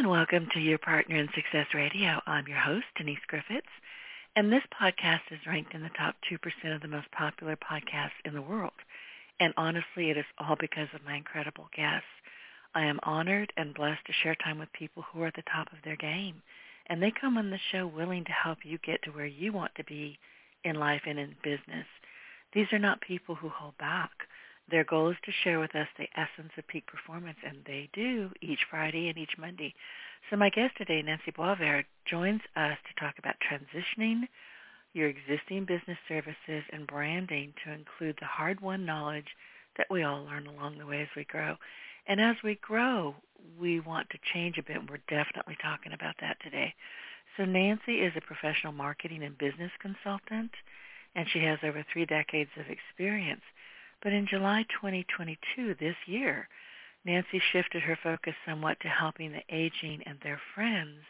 And welcome to Your Partner in Success Radio. I'm your host, Denise Griffiths, and this podcast is ranked in the top 2% of the most popular podcasts in the world. And honestly, it is all because of my incredible guests. I am honored and blessed to share time with people who are at the top of their game. And they come on the show willing to help you get to where you want to be in life and in business. These are not people who hold back. Their goal is to share with us the essence of peak performance, and they do each Friday and each Monday. So my guest today, Nancy Boisvert, joins us to talk about transitioning your existing business services and branding to include the hard-won knowledge that we all learn along the way as we grow. And as we grow, we want to change a bit, and we're definitely talking about that today. So Nancy is a professional marketing and business consultant, and she has over three decades of experience – but in July 2022, this year, Nancy shifted her focus somewhat to helping the aging and their friends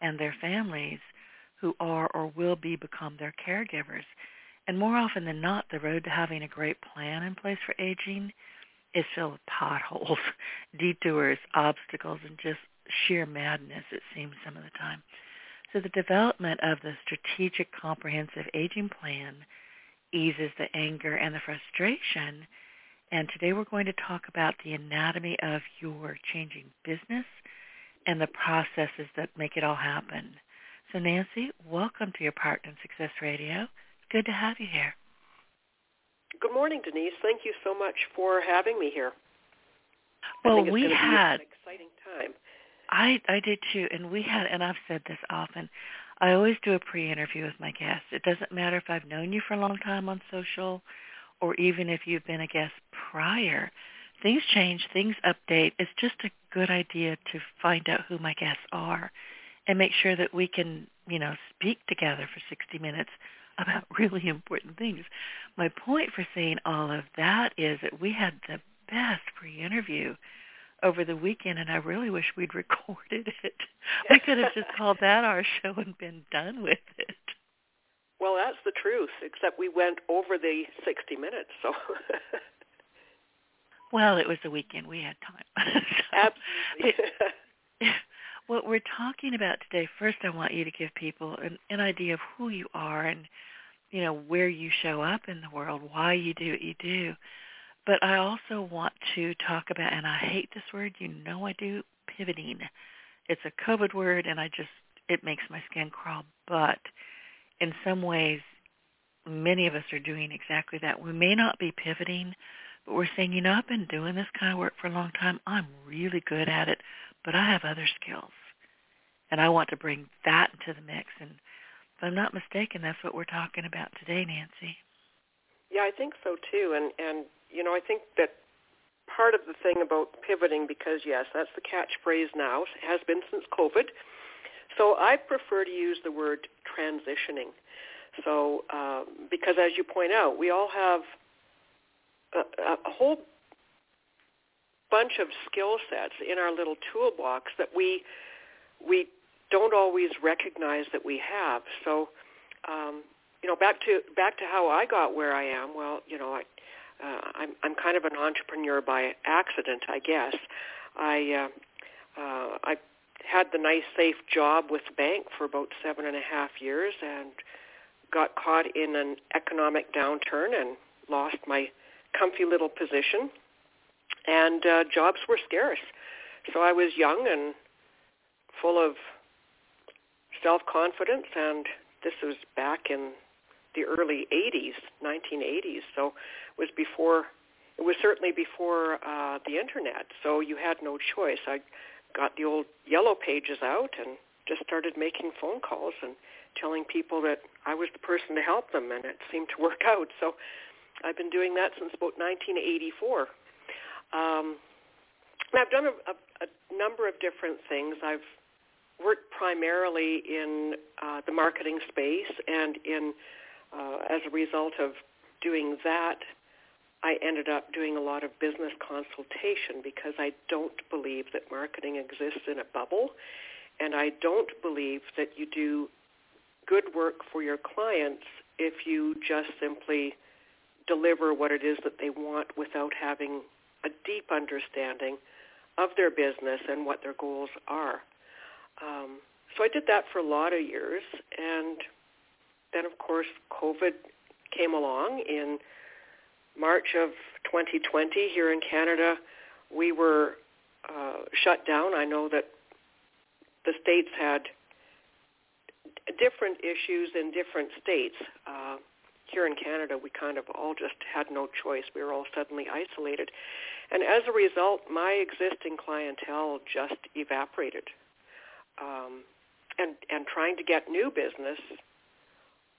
and their families who are or will be become their caregivers. And more often than not, the road to having a great plan in place for aging is filled with potholes, detours, obstacles, and just sheer madness, it seems some of the time. So the development of the strategic comprehensive aging plan eases the anger and the frustration. And today we're going to talk about the anatomy of your changing business and the processes that make it all happen. So Nancy, welcome to your Partner in Success Radio. Good to have you here. Good morning, Denise. Thank you so much for having me here. Well, we had an exciting time. I I did too, and we had, and I've said this often. I always do a pre-interview with my guests. It doesn't matter if I've known you for a long time on social or even if you've been a guest prior. Things change, things update. It's just a good idea to find out who my guests are and make sure that we can, you know, speak together for 60 minutes about really important things. My point for saying all of that is that we had the best pre-interview over the weekend, and I really wish we'd recorded it. We could have just called that our show and been done with it. Well, that's the truth, except we went over the 60 minutes, so. well, it was the weekend. We had time. so Absolutely. It, what we're talking about today, first I want you to give people an, an idea of who you are and, you know, where you show up in the world, why you do what you do. But I also want to talk about, and I hate this word, you know I do, pivoting. It's a COVID word, and I just, it makes my skin crawl. But in some ways, many of us are doing exactly that. We may not be pivoting, but we're saying, you know, I've been doing this kind of work for a long time. I'm really good at it, but I have other skills. And I want to bring that into the mix. And if I'm not mistaken, that's what we're talking about today, Nancy. Yeah, I think so too. And and you know, I think that part of the thing about pivoting, because yes, that's the catchphrase now, has been since COVID. So I prefer to use the word transitioning. So um, because as you point out, we all have a, a whole bunch of skill sets in our little toolbox that we we don't always recognize that we have. So um, you know, back to back to how I got where I am. Well, you know, I uh, I'm I'm kind of an entrepreneur by accident, I guess. I uh, uh, I had the nice safe job with the bank for about seven and a half years, and got caught in an economic downturn and lost my comfy little position. And uh, jobs were scarce, so I was young and full of self-confidence, and this was back in the early 80s, 1980s. So it was before it was certainly before uh, the internet, so you had no choice. I got the old yellow pages out and just started making phone calls and telling people that I was the person to help them, and it seemed to work out. So I've been doing that since about 1984. Um, I've done a, a, a number of different things. I've worked primarily in uh, the marketing space, and in uh, as a result of doing that, I ended up doing a lot of business consultation because I don't believe that marketing exists in a bubble, and I don't believe that you do good work for your clients if you just simply deliver what it is that they want without having a deep understanding of their business and what their goals are. Um, so I did that for a lot of years, and then of course COVID came along in March of 2020 here in Canada. We were uh, shut down. I know that the states had different issues in different states. Uh, here in Canada, we kind of all just had no choice. We were all suddenly isolated. And as a result, my existing clientele just evaporated. Um, and, and trying to get new business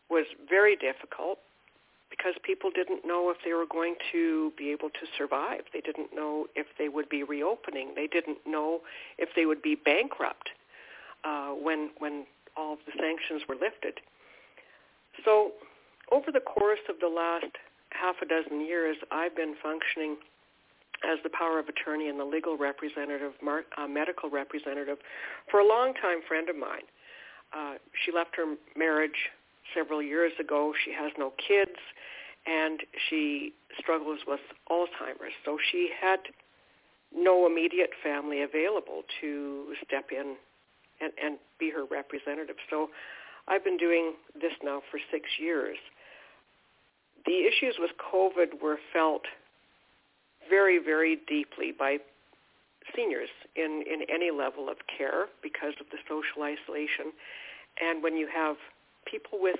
was very difficult because people didn't know if they were going to be able to survive. They didn't know if they would be reopening. They didn't know if they would be bankrupt uh, when when all of the sanctions were lifted. So over the course of the last half a dozen years, I've been functioning as the power of attorney and the legal representative, uh, medical representative, for a long-time friend of mine. Uh, she left her marriage several years ago. She has no kids, and she struggles with Alzheimer's. So she had no immediate family available to step in and, and be her representative. So I've been doing this now for six years. The issues with COVID were felt very, very deeply by seniors in, in any level of care because of the social isolation. And when you have people with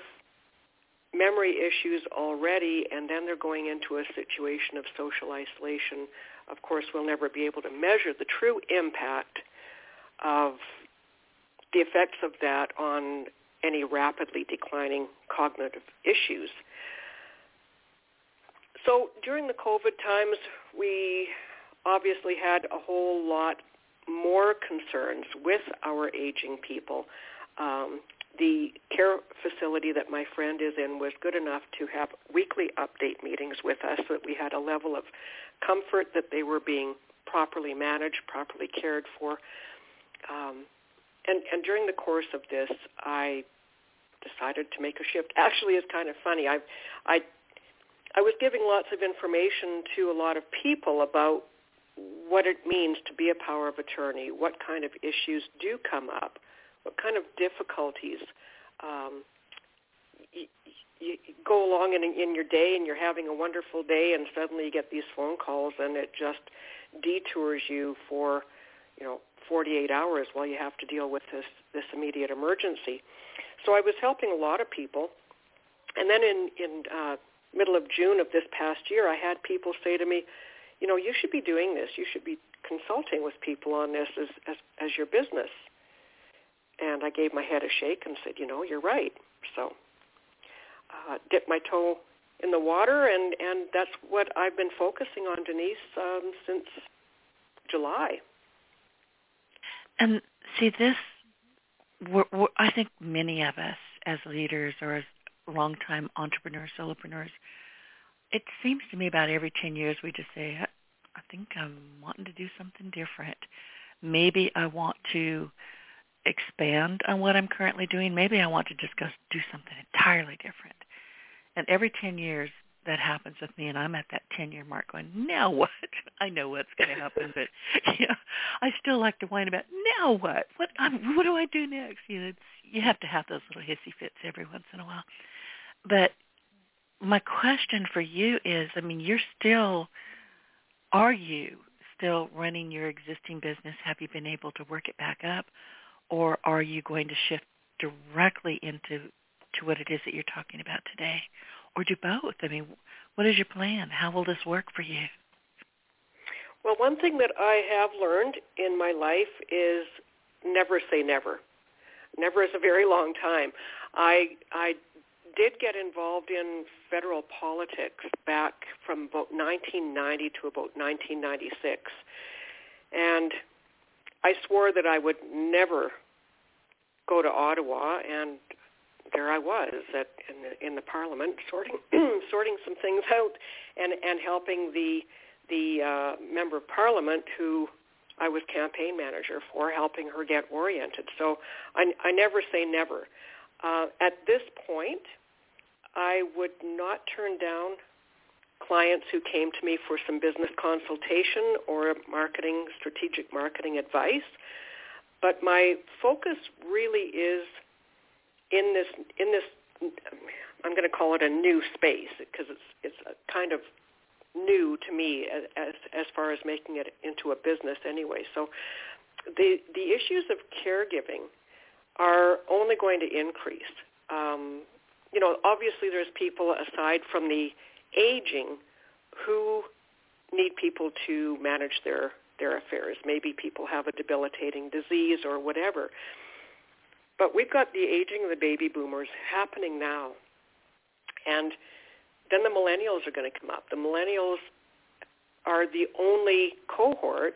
memory issues already and then they're going into a situation of social isolation, of course we'll never be able to measure the true impact of the effects of that on any rapidly declining cognitive issues. So during the COVID times, we obviously had a whole lot more concerns with our aging people. Um, the care facility that my friend is in was good enough to have weekly update meetings with us so that we had a level of comfort that they were being properly managed, properly cared for. Um, and, and during the course of this, I decided to make a shift. Actually, it's kind of funny. I, I, I was giving lots of information to a lot of people about what it means to be a power of attorney, what kind of issues do come up, what kind of difficulties um, you, you go along in, in your day and you're having a wonderful day and suddenly you get these phone calls and it just detours you for, you know, 48 hours while you have to deal with this, this immediate emergency. So I was helping a lot of people. And then in, in uh, middle of June of this past year, I had people say to me, you know, you should be doing this. You should be consulting with people on this as, as, as your business. And I gave my head a shake and said, you know, you're right. So uh, dipped my toe in the water, and, and that's what I've been focusing on, Denise, um, since July. And see, this, we're, we're, I think many of us as leaders or as longtime entrepreneurs, solopreneurs, it seems to me about every 10 years we just say, I think I'm wanting to do something different. Maybe I want to expand on what I'm currently doing. Maybe I want to just go do something entirely different. And every 10 years, that happens with me and I'm at that 10 year mark going, now what? I know what's going to happen, but you know, I still like to whine about now what? What I'm, what do I do next? You know, you have to have those little hissy fits every once in a while. But my question for you is, I mean, you're still, are you still running your existing business? Have you been able to work it back up? Or are you going to shift directly into to what it is that you're talking about today? or do both? I mean, what is your plan? How will this work for you? Well, one thing that I have learned in my life is never say never. Never is a very long time. I I did get involved in federal politics back from about 1990 to about 1996. And I swore that I would never go to Ottawa, and there I was at in the, in the Parliament sorting sorting some things out and and helping the the uh, member of Parliament who I was campaign manager for, helping her get oriented. So I, I never say never. Uh, at this point, I would not turn down clients who came to me for some business consultation or marketing, strategic marketing advice. But my focus really is in this in this I'm going to call it a new space because it's it's a kind of new to me as, as as far as making it into a business anyway. So the the issues of caregiving are only going to increase. Um, you know, obviously there's people aside from the aging who need people to manage their their affairs. Maybe people have a debilitating disease or whatever. But we've got the aging of the baby boomers happening now. And then the millennials are going to come up. The millennials are the only cohort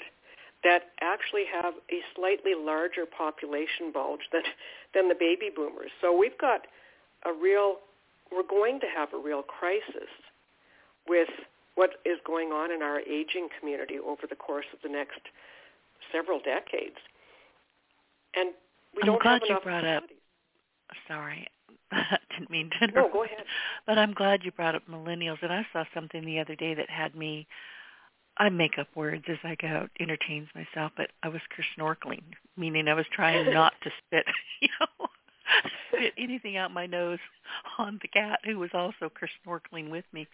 that actually have a slightly larger population bulge than than the baby boomers. So we've got a real we're going to have a real crisis with what is going on in our aging community over the course of the next several decades. And we I'm don't glad have you brought up. Sorry, I didn't mean to. No, go ahead. But I'm glad you brought up millennials, and I saw something the other day that had me. I make up words as I go, entertains myself, but I was snorkeling, meaning I was trying not to spit, you know, spit anything out my nose on the cat who was also snorkeling with me.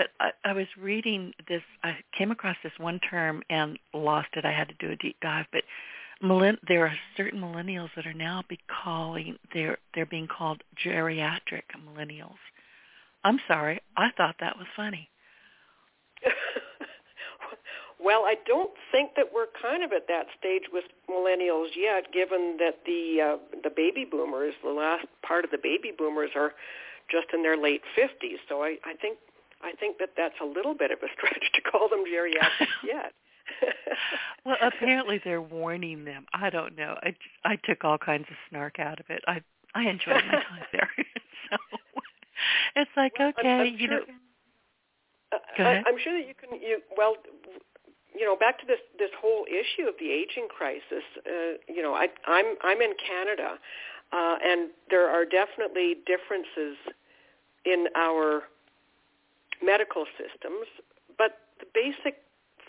But I, I was reading this. I came across this one term and lost it. I had to do a deep dive, but millenn- there are certain millennials that are now be calling they're they're being called geriatric millennials. I'm sorry, I thought that was funny. well, I don't think that we're kind of at that stage with millennials yet, given that the uh, the baby boomers, the last part of the baby boomers, are just in their late 50s. So I, I think I think that that's a little bit of a stretch to call them geriatrics yet. well, apparently they're warning them. I don't know. I I took all kinds of snark out of it. I I enjoyed my time there. so it's like well, okay, I'm, I'm you sure, know. Uh. I, I'm sure that you can. You well, you know, back to this this whole issue of the aging crisis. Uh, you know, I I'm I'm in Canada, uh, and there are definitely differences in our medical systems, but the basic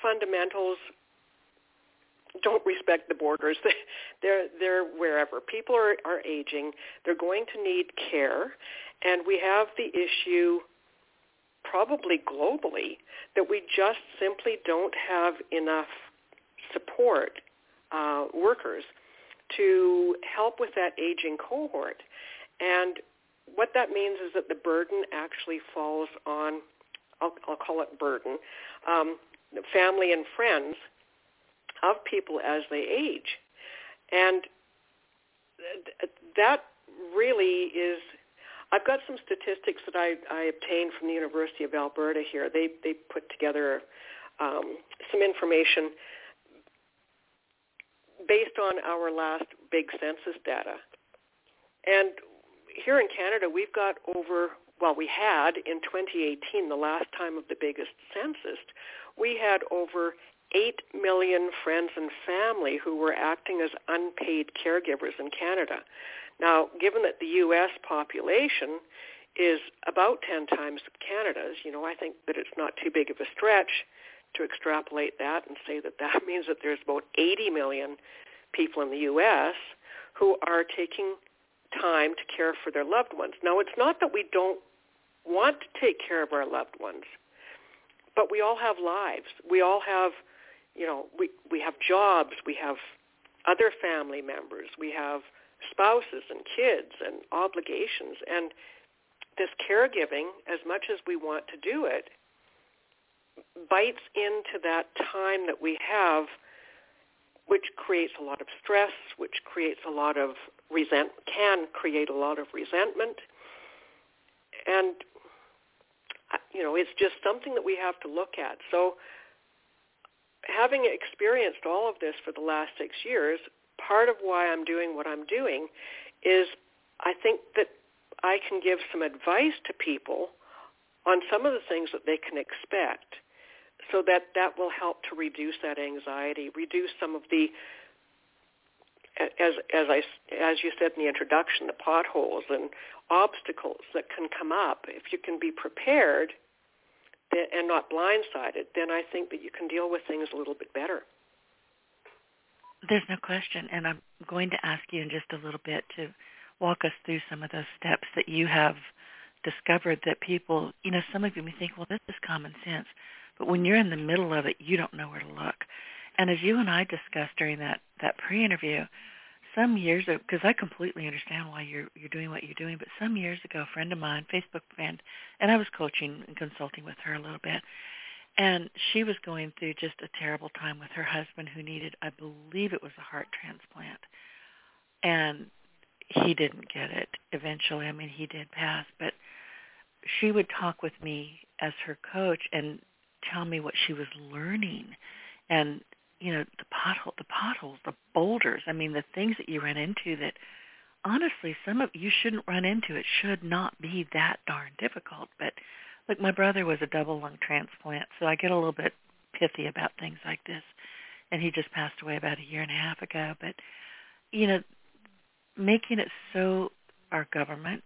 fundamentals don't respect the borders. They're they're wherever people are are aging. They're going to need care, and we have the issue probably globally that we just simply don't have enough support uh, workers to help with that aging cohort. And what that means is that the burden actually falls on, I'll, I'll call it burden, um, family and friends of people as they age. And that really is I've got some statistics that I, I obtained from the University of Alberta here. They they put together um, some information based on our last big census data. And here in Canada, we've got over well, we had in 2018, the last time of the biggest census, we had over 8 million friends and family who were acting as unpaid caregivers in Canada. Now, given that the U.S. population is about 10 times Canada's, you know, I think that it's not too big of a stretch to extrapolate that and say that that means that there's about 80 million people in the U.S. who are taking time to care for their loved ones. Now, it's not that we don't want to take care of our loved ones, but we all have lives. We all have, you know, we, we have jobs. We have other family members. We have spouses and kids and obligations. And this caregiving, as much as we want to do it, bites into that time that we have, which creates a lot of stress, which creates a lot of resent, can create a lot of resentment. And, you know, it's just something that we have to look at. So having experienced all of this for the last six years, part of why I'm doing what I'm doing is I think that I can give some advice to people on some of the things that they can expect so that that will help to reduce that anxiety, reduce some of the as as I as you said in the introduction, the potholes and obstacles that can come up. If you can be prepared and not blindsided, then I think that you can deal with things a little bit better. There's no question, and I'm going to ask you in just a little bit to walk us through some of those steps that you have discovered that people, you know, some of you may think, well, this is common sense, but when you're in the middle of it, you don't know where to look. And as you and I discussed during that that pre-interview, some years ago, because I completely understand why you're you're doing what you're doing, but some years ago, a friend of mine, Facebook friend, and I was coaching and consulting with her a little bit, and she was going through just a terrible time with her husband who needed, I believe it was a heart transplant, and he didn't get it eventually. I mean, he did pass, but she would talk with me as her coach and tell me what she was learning and you know the pothole the potholes the boulders i mean the things that you run into that honestly some of you shouldn't run into. It should not be that darn difficult. But look my brother was a double lung transplant so i get a little bit pithy about things like this. And he just passed away about a year and a half ago. But you know making it so our government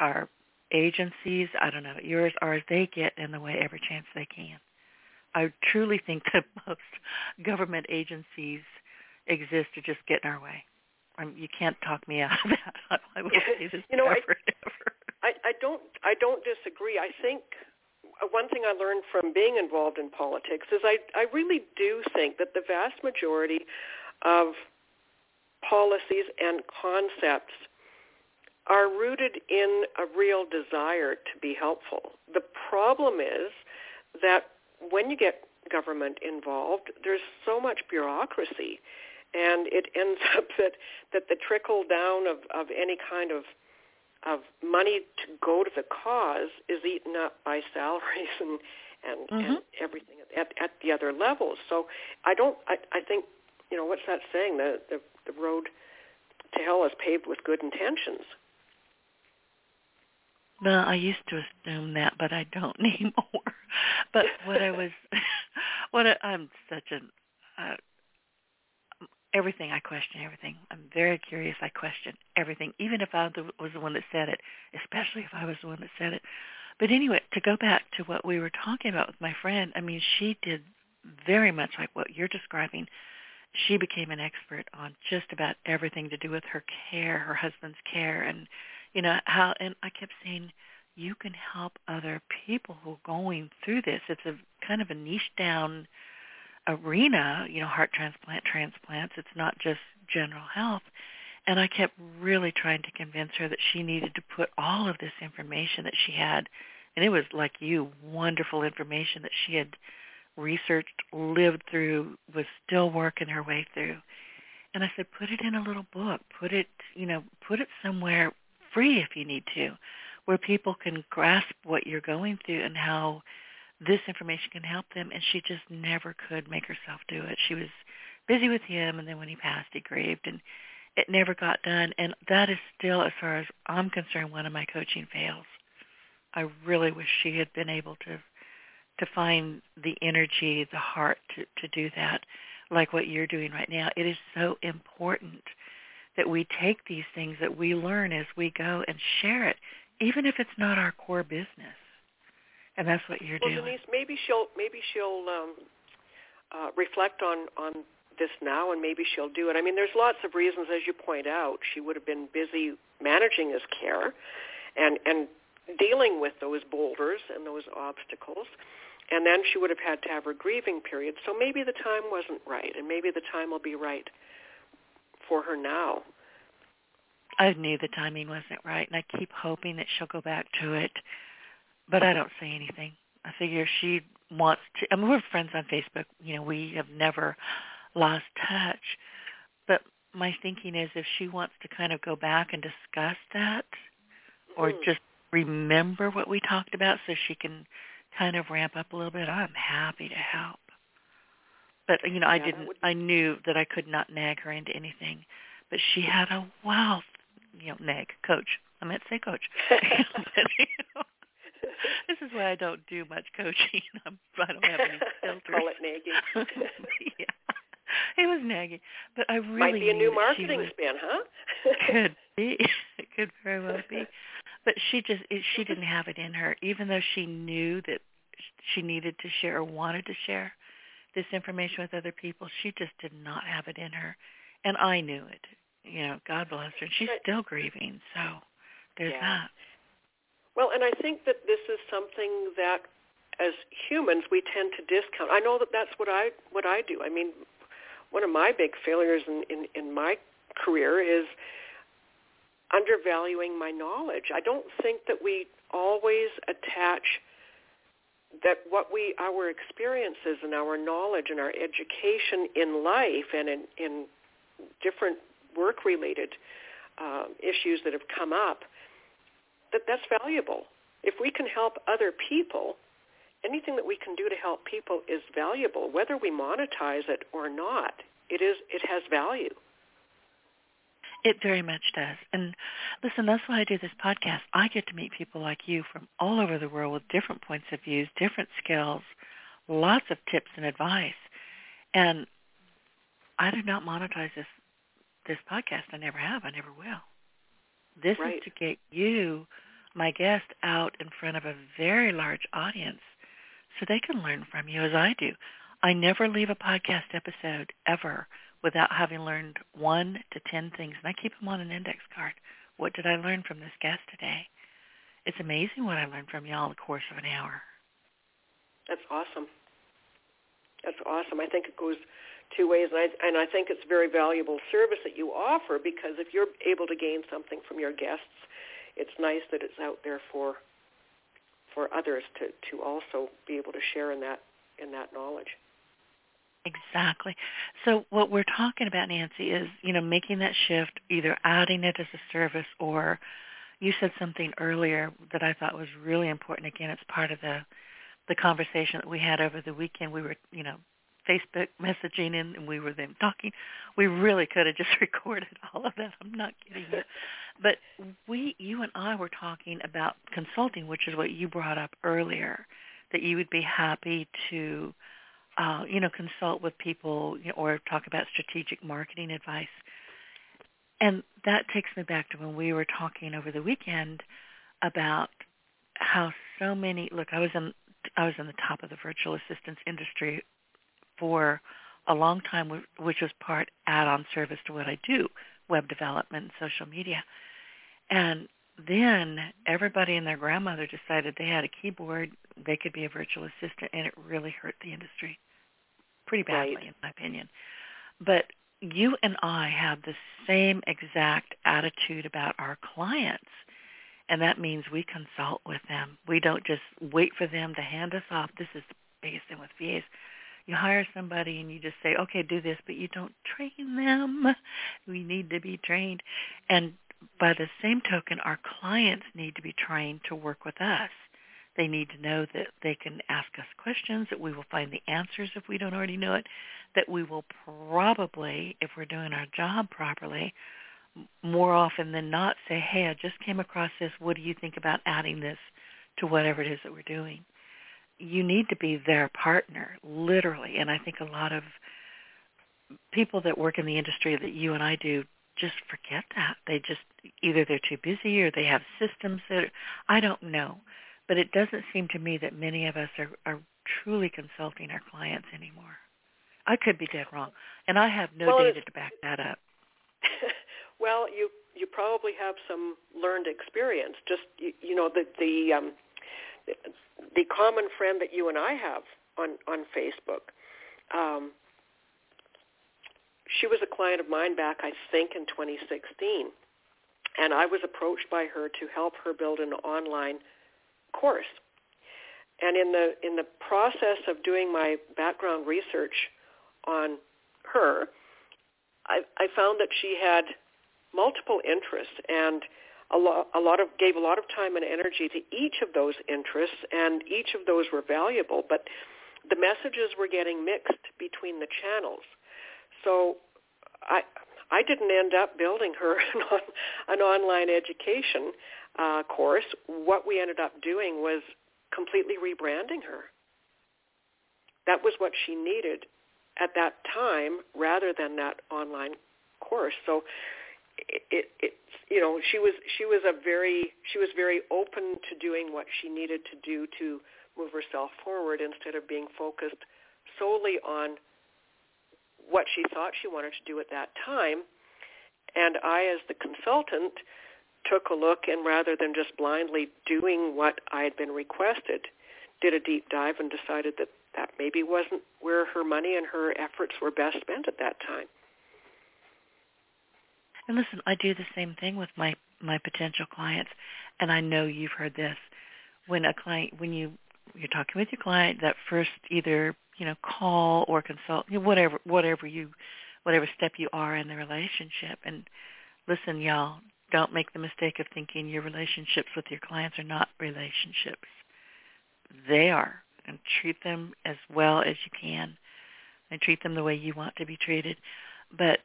our agencies i don't know yours ours they get in the way every chance they can I truly think that most government agencies exist to just get in our way. I mean, you can't talk me out of that. I will say this you know, I. I, I don't. I don't disagree. I think uh, one thing I learned from being involved in politics is I, I really do think that the vast majority of policies and concepts are rooted in a real desire to be helpful. The problem is that when you get government involved, there's so much bureaucracy, and it ends up that that the trickle down of of any kind of of money to go to the cause is eaten up by salaries and and, mm-hmm. and everything at at the other levels. So I don't. I, I think you know what's that saying? The the the road to hell is paved with good intentions. Well, I used to assume that, but I don't anymore. but what I was, what I, I'm such an, uh, everything I question everything. I'm very curious. I question everything, even if I was the one that said it, especially if I was the one that said it. But anyway, to go back to what we were talking about with my friend, I mean, she did very much like what you're describing. She became an expert on just about everything to do with her care, her husband's care, and you know how. And I kept saying, you can help other people who are going through this. It's a kind of a niche down arena, you know, heart transplant, transplants. It's not just general health. And I kept really trying to convince her that she needed to put all of this information that she had, and it was like you, wonderful information that she had researched, lived through, was still working her way through. And I said, put it in a little book. Put it, you know, put it somewhere free if you need to where people can grasp what you're going through and how this information can help them. And she just never could make herself do it. She was busy with him, and then when he passed, he grieved, and it never got done. And that is still, as far as I'm concerned, one of my coaching fails. I really wish she had been able to to find the energy, the heart to, to do that, like what you're doing right now. It is so important that we take these things that we learn as we go and share it even if it's not our core business. And that's what you're doing. well, doing. Denise, maybe she'll maybe she'll um, uh, reflect on on this now, and maybe she'll do it. I mean, there's lots of reasons, as you point out. She would have been busy managing his care, and and dealing with those boulders and those obstacles. And then she would have had to have her grieving period. So maybe the time wasn't right, and maybe the time will be right for her now. I knew the timing wasn't right, and I keep hoping that she'll go back to it. But I don't say anything. I figure she wants to. I mean, we're friends on Facebook. You know, we have never lost touch. But my thinking is, if she wants to kind of go back and discuss that, or mm. just remember what we talked about, so she can kind of ramp up a little bit, I'm happy to help. But you know, yeah, I didn't. I knew that I could not nag her into anything. But she had a wealth, you know, nag coach. I meant to say coach. but, you know, this is why I don't do much coaching. I'm, I don't have any filters. Call it nagging. yeah. It was nagging, but I really might be a new marketing was, spin, huh? could be. It could very well be. But she just it, she didn't have it in her, even though she knew that she needed to share or wanted to share this information with other people. She just did not have it in her, and I knew it. You know, God bless her. And she's right. still grieving, so there's yeah. that. Well, and I think that this is something that, as humans, we tend to discount. I know that that's what I what I do. I mean, one of my big failures in in, in my career is undervaluing my knowledge. I don't think that we always attach that what we our experiences and our knowledge and our education in life and in, in different work related um, issues that have come up that that's valuable. If we can help other people, anything that we can do to help people is valuable, whether we monetize it or not. It is it has value. It very much does. And listen, that's why I do this podcast. I get to meet people like you from all over the world with different points of views, different skills, lots of tips and advice. And I do not monetize this this podcast. I never have. I never will. This right. is to get you, my guest, out in front of a very large audience so they can learn from you as I do. I never leave a podcast episode ever without having learned one to ten things. And I keep them on an index card. What did I learn from this guest today? It's amazing what I learned from you all in the course of an hour. That's awesome. That's awesome. I think it goes two ways, and I, and I think it's a very valuable service that you offer because if you're able to gain something from your guests, it's nice that it's out there for for others to, to also be able to share in that in that knowledge. Exactly. So what we're talking about, Nancy, is you know making that shift, either adding it as a service, or you said something earlier that I thought was really important. Again, it's part of the the conversation that we had over the weekend. We were you know Facebook messaging in, and we were then talking. We really could have just recorded all of that. I'm not kidding you. But we, you and I, were talking about consulting, which is what you brought up earlier, that you would be happy to uh, you know, consult with people you know, or talk about strategic marketing advice. And that takes me back to when we were talking over the weekend about how so many look I was in I was in the top of the virtual assistance industry for a long time which was part add-on service to what I do, web development and social media. And then everybody and their grandmother decided they had a keyboard, they could be a virtual assistant, and it really hurt the industry pretty badly, right. in my opinion. But you and I have the same exact attitude about our clients. And that means we consult with them. We don't just wait for them to hand us off. This is the biggest thing with VAs. You hire somebody and you just say, okay, do this, but you don't train them. We need to be trained. And by the same token, our clients need to be trained to work with us. They need to know that they can ask us questions, that we will find the answers if we don't already know it, that we will probably, if we're doing our job properly, more often than not say, hey, I just came across this. What do you think about adding this to whatever it is that we're doing? You need to be their partner, literally. And I think a lot of people that work in the industry that you and I do just forget that. They just either they're too busy or they have systems that I don't know. But it doesn't seem to me that many of us are, are truly consulting our clients anymore. I could be dead wrong, and I have no well, data to back that up. well, you you probably have some learned experience. Just you, you know the the um, the common friend that you and I have on on Facebook. Um, she was a client of mine back, I think, in 2016, and I was approached by her to help her build an online course. And in the in the process of doing my background research on her, I, I found that she had multiple interests and a lot, a lot of gave a lot of time and energy to each of those interests, and each of those were valuable. But the messages were getting mixed between the channels. So I I didn't end up building her an, on, an online education uh, course. What we ended up doing was completely rebranding her. That was what she needed at that time rather than that online course. So it, it, it you know she was she was a very she was very open to doing what she needed to do to move herself forward instead of being focused solely on what she thought she wanted to do at that time. And I, as the consultant, took a look and rather than just blindly doing what I had been requested, did a deep dive and decided that that maybe wasn't where her money and her efforts were best spent at that time. And listen, I do the same thing with my my potential clients, and I know you've heard this. When a client, when you you're talking with your client, that first either you know call or consult, you know, whatever whatever you whatever step you are in the relationship. And listen, y'all, don't make the mistake of thinking your relationships with your clients are not relationships. They are, and treat them as well as you can, and treat them the way you want to be treated. But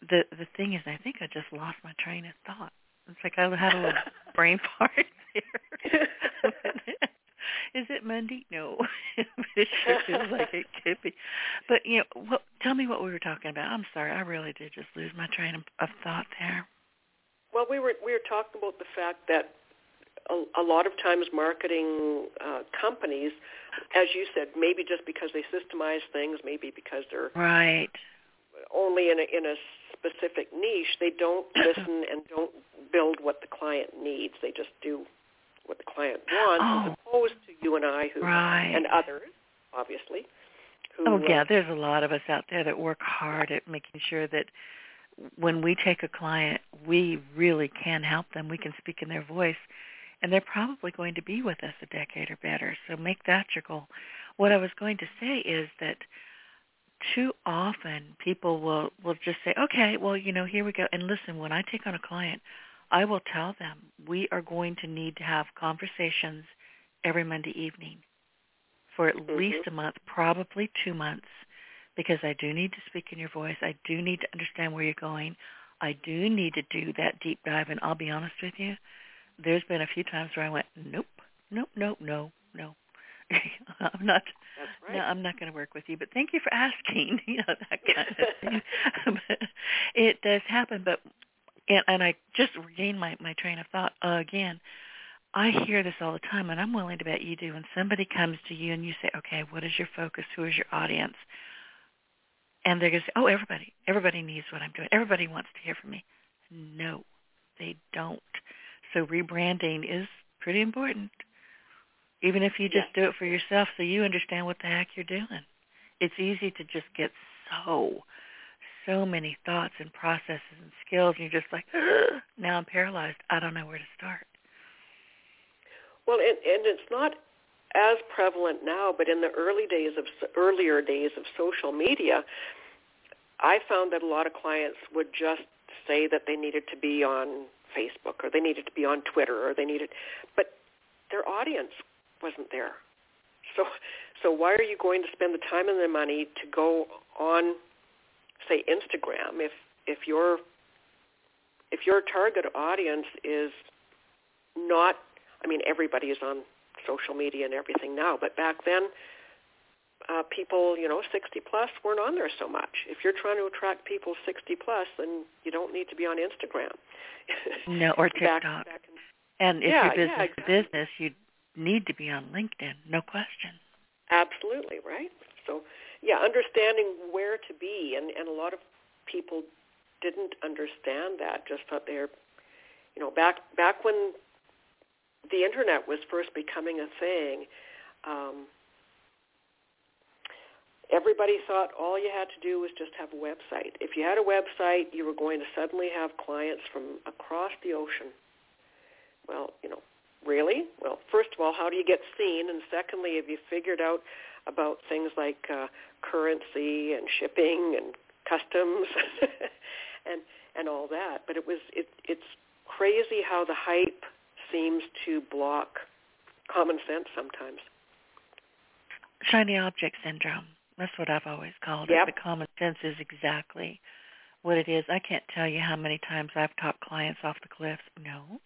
the the thing is, I think I just lost my train of thought. It's like I had a little brain fart there. is it Monday? No, it sure feels like it could be. But you know, what, tell me what we were talking about. I'm sorry, I really did just lose my train of, of thought there. Well, we were we were talking about the fact that a, a lot of times marketing uh, companies, as you said, maybe just because they systemize things, maybe because they're right only in a in a specific niche, they don't listen and don't build what the client needs. They just do what the client wants, oh. as opposed to you and I, who right. and others, obviously. Who, oh yeah, uh, there's a lot of us out there that work hard at making sure that when we take a client, we really can help them. We can speak in their voice, and they're probably going to be with us a decade or better. So make that your goal. What I was going to say is that too often people will will just say, okay, well, you know, here we go. And listen, when I take on a client, I will tell them we are going to need to have conversations every Monday evening for at mm-hmm. least a month, probably two months, because I do need to speak in your voice. I do need to understand where you're going. I do need to do that deep dive. And I'll be honest with you, there's been a few times where I went, nope, nope, nope, no, no. I'm not. Right. No, I'm not going to work with you. But thank you for asking. You know that kind of thing. it does happen, but and, and I just regained my my train of thought uh, again. I hear this all the time, and I'm willing to bet you do. When somebody comes to you and you say, "Okay, what is your focus? Who is your audience?" And they're going to say, "Oh, everybody, everybody needs what I'm doing. Everybody wants to hear from me." No, they don't. So rebranding is pretty important, even if you just yeah. do it for yourself, so you understand what the heck you're doing. It's easy to just get so so many thoughts and processes and skills, and you're just like, now I'm paralyzed. I don't know where to start. Well, and, and it's not as prevalent now, but in the early days of earlier days of social media, I found that a lot of clients would just say that they needed to be on Facebook or they needed to be on Twitter or they needed, but their audience wasn't there. So, so why are you going to spend the time and the money to go on say Instagram, if if your if your target audience is not, I mean, everybody is on social media and everything now, but back then, uh, people, you know, 60 plus weren't on there so much. If you're trying to attract people 60 plus, then you don't need to be on Instagram. No, or TikTok. back, back in, and if yeah, you're business yeah, to exactly. business, you need to be on LinkedIn, no question. Absolutely, right? So yeah, understanding where to be, and and a lot of people didn't understand that. Just thought they're, you know, back back when the internet was first becoming a thing. Um, everybody thought all you had to do was just have a website. If you had a website, you were going to suddenly have clients from across the ocean. Well, you know, really? Well, first of all, how do you get seen? And secondly, have you figured out about things like uh, currency and shipping and customs and and all that. But it was it it's crazy how the hype seems to block common sense sometimes. shiny object syndrome. That's what I've always called Yep. it. But common sense is exactly what it is. I can't tell you how many times I've talked clients off the cliffs. No.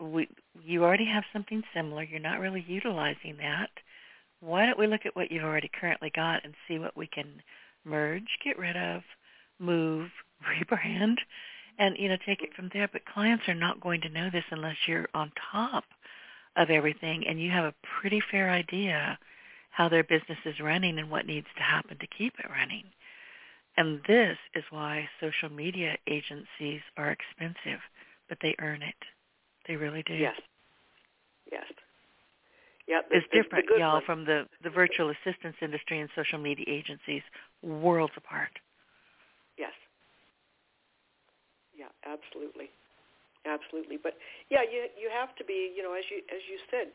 We you already have something similar. You're not really utilizing that. Why don't we look at what you've already currently got and see what we can merge, get rid of, move, rebrand, and you know take it from there. But clients are not going to know this unless you're on top of everything and you have a pretty fair idea how their business is running and what needs to happen to keep it running. And this is why social media agencies are expensive, but they earn it. They really do. Yes. Yes. The, It's the different, good y'all, one- from the, the virtual assistance industry and social media agencies, worlds apart. Yes. Yeah, absolutely. Absolutely. But yeah, you you have to be, you know, as you as you said,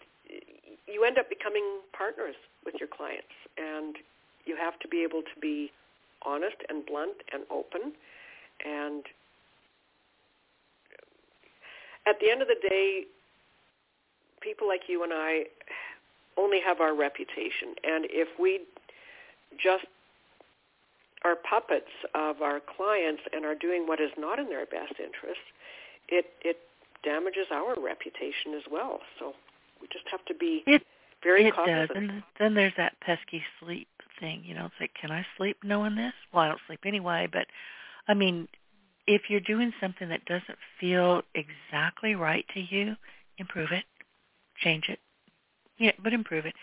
you end up becoming partners with your clients and you have to be able to be honest and blunt and open and at the end of the day people like you and I only have our reputation and if we just are puppets of our clients and are doing what is not in their best interest, it it damages our reputation as well. So we just have to be It very it does. And then there's that pesky sleep thing. You know, it's like, can I sleep knowing this? Well, I don't sleep anyway, but I mean, if you're doing something that doesn't feel exactly right to you, improve it, change it. Yeah, but improve it.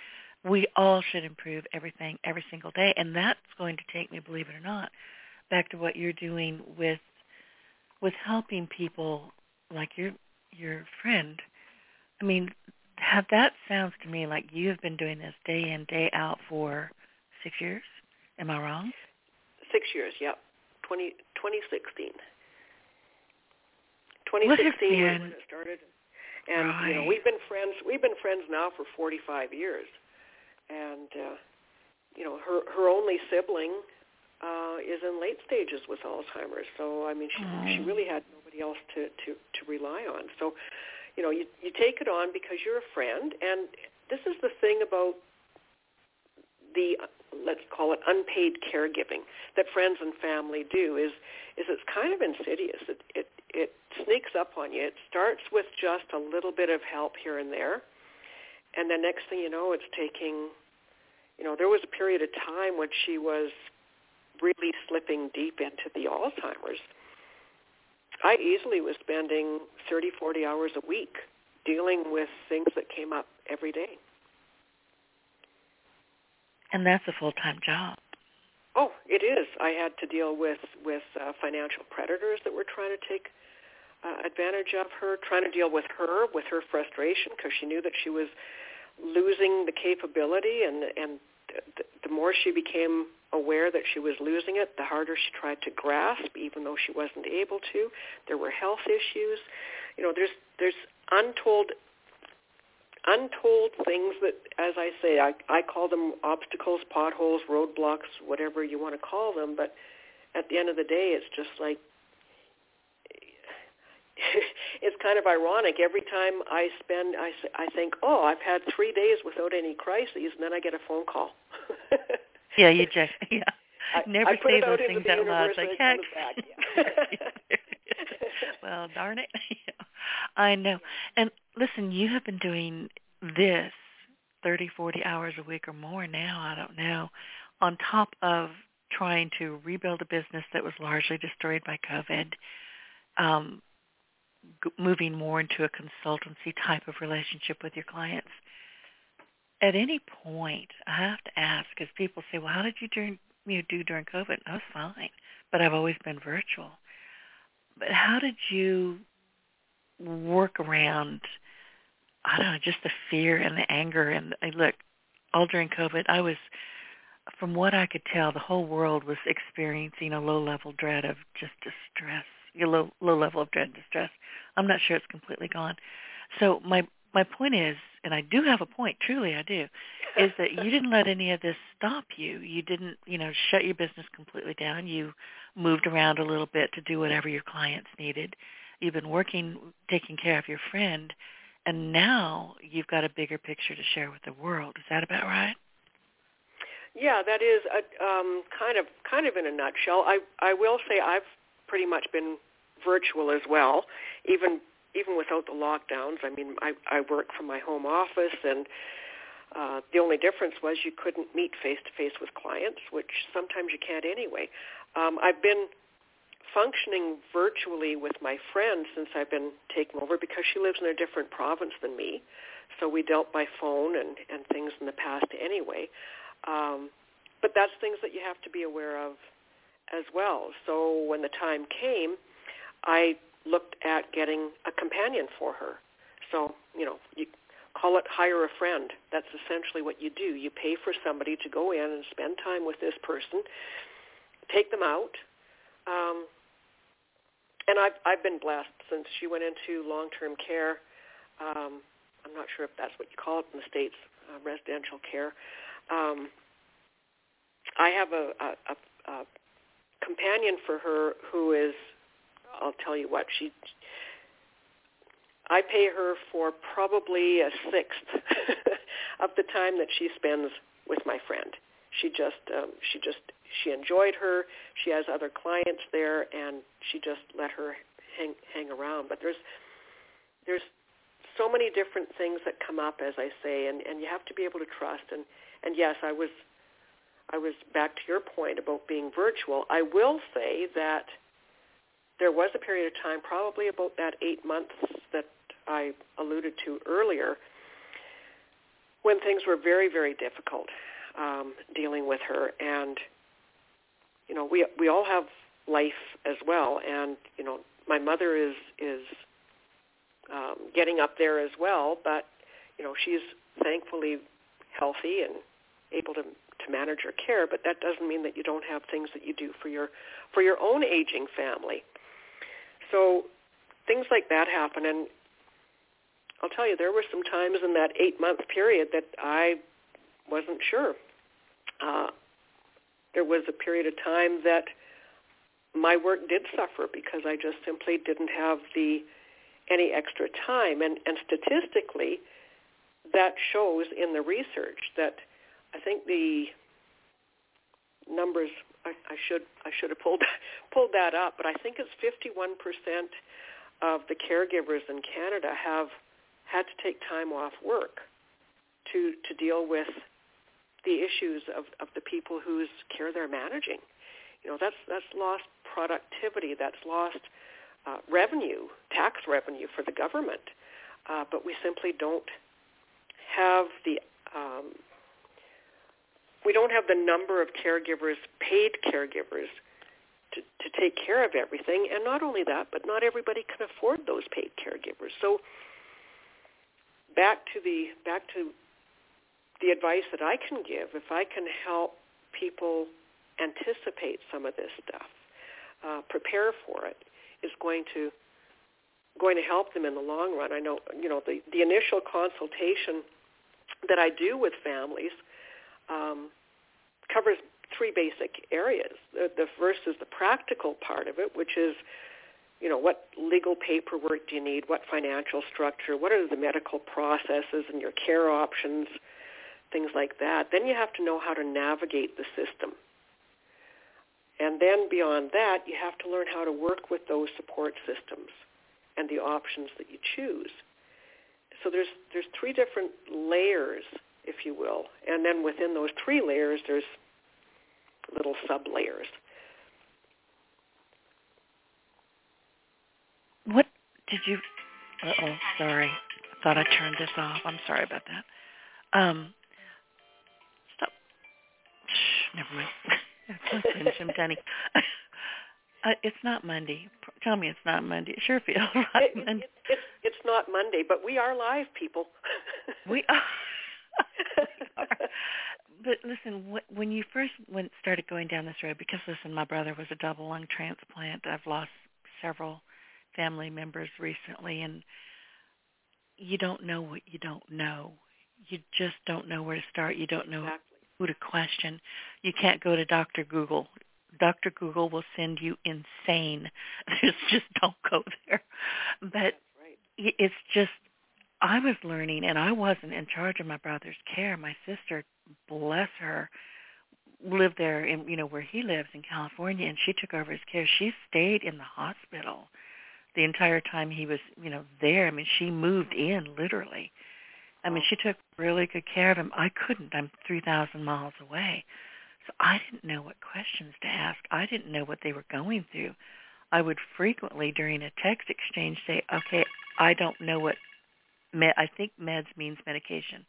We all should improve everything every single day, and that's going to take me, believe it or not, back to what you're doing with with helping people like your your friend. I mean, have that sounds to me like you have been doing this day in day out for six years. Am I wrong? Six years, yep. 20, 2016. Look 2016 was when it started. And you know, we've been friends we've been friends now for 45 years. And uh you know, her her only sibling uh is in late stages with Alzheimer's. So I mean she she Oh. really had nobody else to to to rely on. So, you know, you you take it on because you're a friend and this is the thing about the let's call it unpaid caregiving that friends and family do is is it's kind of insidious. It it it sneaks up on you. It starts with just a little bit of help here and there, and then next thing you know, it's taking. You know, there was a period of time when she was really slipping deep into the Alzheimer's. I easily was spending 30, 40 hours a week dealing with things that came up every day. And that's a full time job. Oh, it is. I had to deal with with uh, financial predators that were trying to take uh, advantage of her, trying to deal with her, with her frustration because she knew that she was losing the capability, and and the, more she became aware that she was losing it, the harder she tried to grasp, even though she wasn't able to. There were health issues. You know, there's there's untold untold things that, as I say, I, I call them obstacles, potholes, roadblocks, whatever you want to call them. But at the end of the day, it's just like it's kind of ironic. Every time I spend, I, I think, oh, I've had three days without any crises, and then I get a phone call. Yeah, you just yeah. I, Never I say those things out loud. like, heck. back. well, darn it. I know. And listen, you have been doing this 30, 40 hours a week or more now, I don't know, on top of trying to rebuild a business that was largely destroyed by COVID, um, moving more into a consultancy type of relationship with your clients. At any point, I have to ask, because people say, well, how did you, during, you do during COVID? I was fine, but I've always been virtual. But how did you work around I don't know, just the fear and the anger and and look, all during COVID I was from what I could tell, the whole world was experiencing a low level dread of just distress. A low low level of dread and distress. I'm not sure it's completely gone. So my my point is, and I do have a point, truly I do, is that you didn't let any of this stop you. You didn't, you know, shut your business completely down. You moved around a little bit to do whatever your clients needed. You've been working, taking care of your friend, and now you've got a bigger picture to share with the world. Is that about right? Yeah, that is a, um, kind of kind of in a nutshell. I I will say I've pretty much been virtual as well, even even without the lockdowns. I mean, I I work from my home office, and uh, the only difference was you couldn't meet face to face with clients, which sometimes you can't anyway. Um, I've been functioning virtually with my friend since I've been taking over because she lives in a different province than me. So we dealt by phone and, and things in the past anyway. Um, but that's things that you have to be aware of as well. So when the time came, I looked at getting a companion for her. So, you know, you call it hire a friend. That's essentially what you do. You pay for somebody to go in and spend time with this person, take them out. Um, and I've, I've been blessed since she went into long-term care. Um, I'm not sure if that's what you call it in the States, uh, residential care. Um, I have a, a, a, a companion for her who is, I'll tell you what, she, I pay her for probably a sixth of the time that she spends with my friend. She just, um, she just, she enjoyed her. She has other clients there, and she just let her hang hang around. But there's, there's so many different things that come up, as I say, and and you have to be able to trust. And and yes, I was I was back to your point about being virtual. I will say that there was a period of time, probably about that eight months that I alluded to earlier, when things were very, very difficult um, dealing with her. And, you know, we we all have life as well. And, you know, my mother is is um, getting up there as well, but, you know, she's thankfully healthy and able to to manage your care, but that doesn't mean that you don't have things that you do for your for your own aging family. So things like that happen and I'll tell you there were some times in that 8 month period that I wasn't sure. Uh there was a period of time that my work did suffer because I just simply didn't have the any extra time and and statistically that shows in the research that I think the numbers I, I should I should have pulled pulled that up, but I think it's 51 percent of the caregivers in Canada have had to take time off work to to deal with the issues of, of the people whose care they're managing. You know, that's that's lost productivity, that's lost uh, revenue, tax revenue for the government. Uh, but we simply don't have the um, we don't have the number of caregivers, paid caregivers, to, to take care of everything. And not only that, but not everybody can afford those paid caregivers. So back to the back to the advice that I can give, if I can help people anticipate some of this stuff, uh, prepare for it, is going to going to help them in the long run. I know, you know, the, the initial consultation that I do with families um, covers three basic areas. The, the first is the practical part of it, which is, you know, what legal paperwork do you need? What financial structure? What are the medical processes and your care options? Things like that. Then you have to know how to navigate the system. And then beyond that, you have to learn how to work with those support systems and the options that you choose. So there's there's three different layers if you will. And then within those three layers, there's little sub-layers. What did you? Uh-oh, sorry. I Thought I turned this off. I'm sorry about that. Um, stop. Shh, never mind. finish. I'm done. Uh, it's not Monday. Tell me it's not Monday. It sure feels right. It, it, it's it's not Monday, but we are live, people. we are. but listen, when you first went started going down this road, because listen, my brother was a double lung transplant. I've lost several family members recently, and you don't know what you don't know. You just don't know where to start. You don't know exactly. who to question. You can't go to Dr. Google. Dr. Google will send you insane. just don't go there. But right. it's just I was learning, and I wasn't in charge of my brother's care. My sister, bless her, lived there in you know where he lives in California and she took over his care. She stayed in the hospital the entire time he was, you know, there. I mean, she moved in literally. I mean, she took really good care of him. I couldn't. I'm 3,000 miles away. So I didn't know what questions to ask. I didn't know what they were going through. I would frequently during a text exchange say, "Okay, I don't know what med I think meds means medication."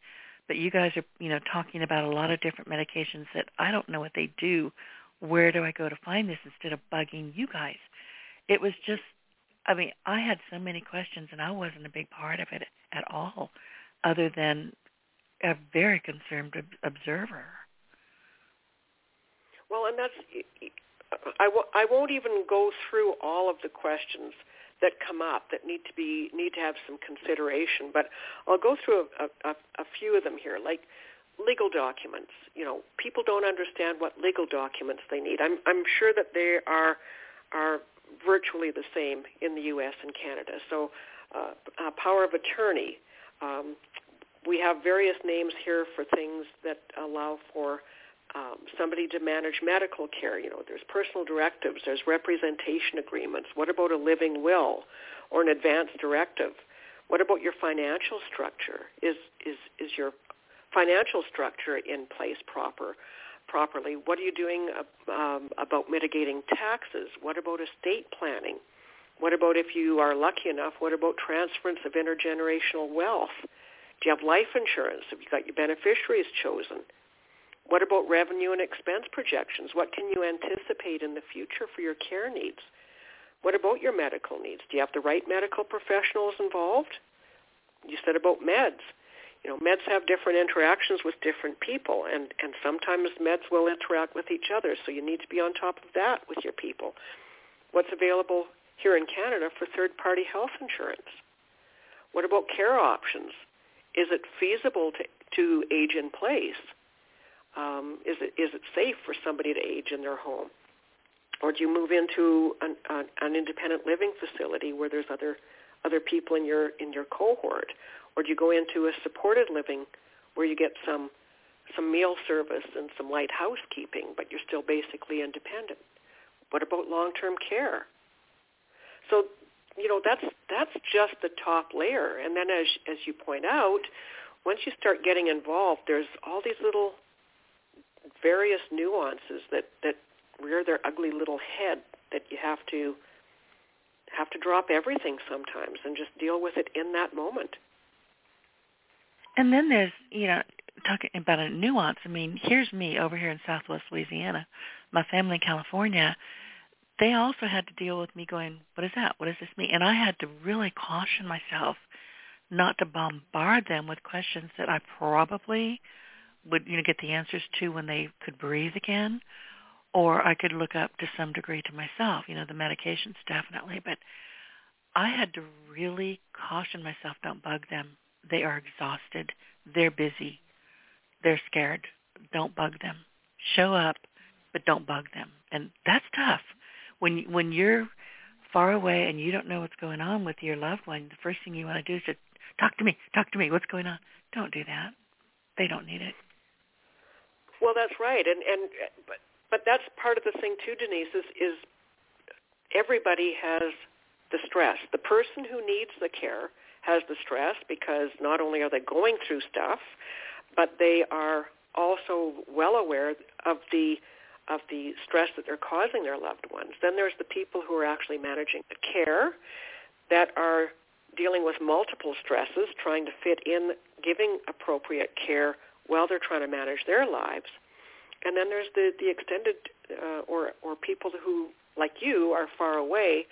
But you guys are, you know, talking about a lot of different medications that I don't know what they do. Where do I go to find this instead of bugging you guys? It was just I mean, I had so many questions and I wasn't a big part of it at all other than a very concerned observer. Well, and that's I w- I won't even go through all of the questions that come up that need to be need to have some consideration, but I'll go through a, a, a few of them here, like legal documents. You know, people don't understand what legal documents they need. I'm I'm sure that they are are virtually the same in the U.S. and Canada. So, uh, power of attorney. Um, we have various names here for things that allow for um, somebody to manage medical care. You know, there's personal directives, there's representation agreements. What about a living will or an advance directive? What about your financial structure? Is is is your financial structure in place proper? properly? What are you doing um, about mitigating taxes? What about estate planning? What about if you are lucky enough? What about transference of intergenerational wealth? Do you have life insurance? Have you got your beneficiaries chosen? What about revenue and expense projections? What can you anticipate in the future for your care needs? What about your medical needs? Do you have the right medical professionals involved? You said about meds. You know, meds have different interactions with different people, and, and sometimes meds will interact with each other, so you need to be on top of that with your people. What's available here in Canada for third-party health insurance? What about care options? Is it feasible to, to age in place? Um, is it is it safe for somebody to age in their home, or do you move into an, an, an independent living facility where there's other other people in your in your cohort, or do you go into a supported living where you get some some meal service and some light housekeeping, but you're still basically independent? What about long-term care? So, you know, that's that's just the top layer, and then as as you point out, once you start getting involved, there's all these little various nuances that that rear their ugly little head that you have to have to drop everything sometimes and just deal with it in that moment. And then there's, you know, talking about a nuance. I mean, here's me over here in Southwest Louisiana, my family in California. They also had to deal with me going, "What is that? What does this mean?" And I had to really caution myself not to bombard them with questions that I probably would you know get the answers to when they could breathe again or I could look up to some degree to myself, you know, the medications definitely, but I had to really caution myself don't bug them. They are exhausted. They're busy. They're scared. Don't bug them. Show up, but don't bug them. And that's tough. When when you're far away and you don't know what's going on with your loved one, the first thing you want to do is just talk to me. Talk to me. What's going on? Don't do that. They don't need it. Well, that's right, and and but but that's part of the thing too, Denise. Is is everybody has the stress. The person who needs the care has the stress because not only are they going through stuff, but they are also well aware of the of the stress that they're causing their loved ones. Then there's the people who are actually managing the care that are dealing with multiple stresses, trying to fit in giving appropriate care while they're trying to manage their lives. And then there's the, the extended uh, or, or people who, like you, are far away,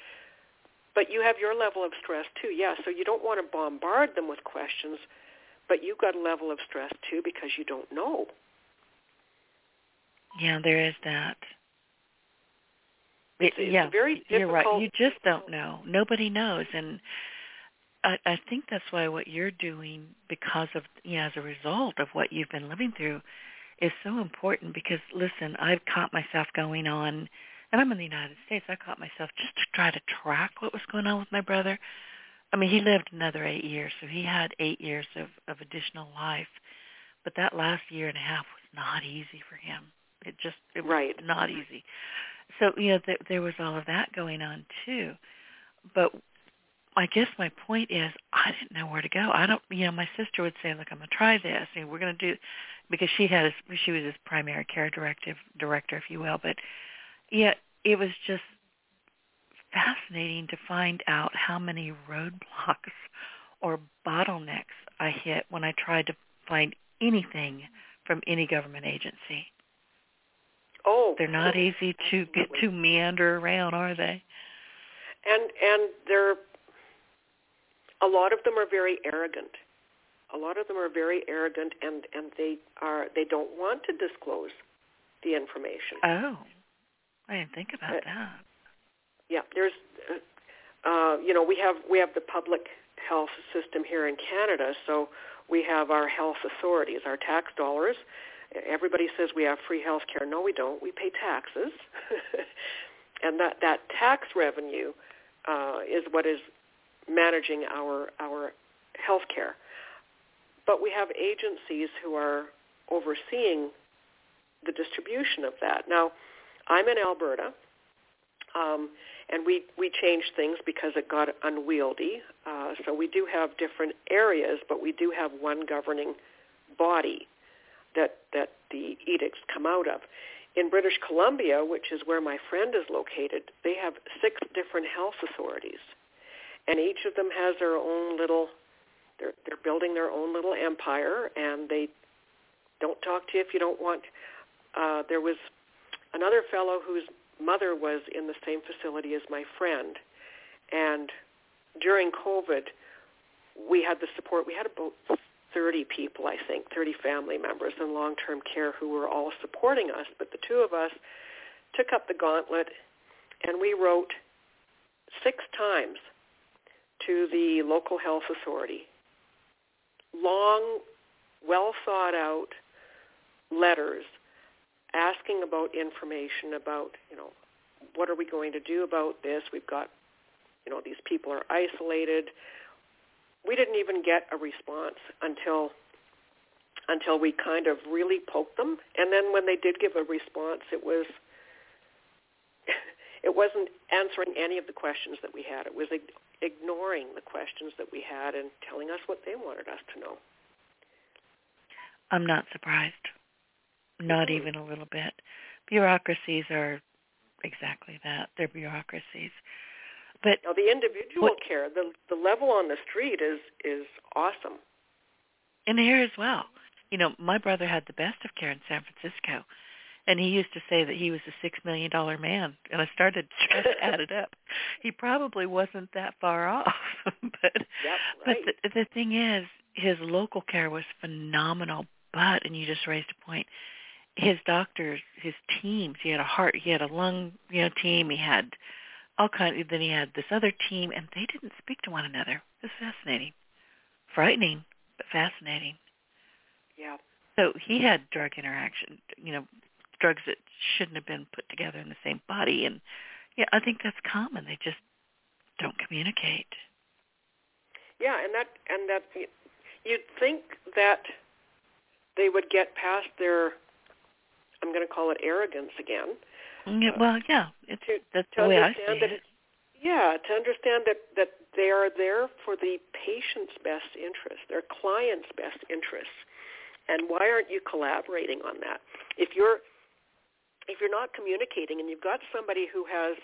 but you have your level of stress too. Yeah, so you don't want to bombard them with questions, but you've got a level of stress too because you don't know. Yeah, there is that. It's, it, yeah, very you're right. You just don't know. Nobody knows, and I, I think that's why what you're doing, because of you know, as a result of what you've been living through, is so important. Because listen, I've caught myself going on, and I'm in the United States. I caught myself just to try to track what was going on with my brother. I mean, he lived another eight years, so he had eight years of, of additional life. But that last year and a half was not easy for him. It just it was right. not easy. So you know th- there was all of that going on too. But I guess my point is I didn't know where to go. I don't you know my sister would say look I'm going to try this and we're going to do because she had his, she was his primary care directive director if you will but yeah it was just fascinating to find out how many roadblocks or bottlenecks I hit when I tried to find anything from any government agency. Oh, they're not oh, easy to get to meander around, are they? And and they're a lot of them are very arrogant. A lot of them are very arrogant, and and they are they don't want to disclose the information. Oh, I didn't think about uh, that. Yeah, there's, uh, uh, you know, we have we have the public health system here in Canada, so we have our health authorities, our tax dollars. Everybody says we have free health care. No, we don't. We pay taxes, and that that tax revenue uh, is what is managing our our health care. But we have agencies who are overseeing the distribution of that. Now, I'm in Alberta, um, and we we changed things because it got unwieldy. Uh, so we do have different areas, but we do have one governing body that that the edicts come out of. In British Columbia, which is where my friend is located, they have six different health authorities, and each of them has their own little. They're they're building their own little empire, and they don't talk to you if you don't want. Uh, there was another fellow whose mother was in the same facility as my friend. And during COVID, we had the support. We had about 30 people, I think, 30 family members in long-term care who were all supporting us. But the two of us took up the gauntlet, and we wrote six times to the local health authority. Long, well thought out letters asking about information about, you know, what are we going to do about this? We've got, you know, these people are isolated. We didn't even get a response until until we kind of really poked them. And then when they did give a response, it was it wasn't answering any of the questions that we had. It was ignoring the questions that we had and telling us what they wanted us to know. I'm not surprised. Not mm-hmm. even a little bit. Bureaucracies are exactly that. They're bureaucracies. But now the individual what, care, the the level on the street is is awesome. And here as well. You know, my brother had the best of care in San Francisco. And he used to say that he was a six million dollar man, and I started trying to add it up. He probably wasn't that far off, but yep, right. but the, the thing is, his local care was phenomenal. But and you just raised a point his doctors, his teams. He had a heart, he had a lung, you know, team. He had all kind. Then he had this other team, and they didn't speak to one another. It was fascinating, frightening, but fascinating. Yeah. So he had drug interaction, you know, drugs that shouldn't have been put together in the same body, and yeah, I think that's common. They just don't communicate. Yeah, and that and that you'd think that they would get past their I'm going to call it arrogance again. Mm, yeah, well, yeah, it's to, that's to the way I see that it. Yeah, to understand that that they are there for the patient's best interest, their client's best interest, and why aren't you collaborating on that? If you're if you're not communicating and you've got somebody who has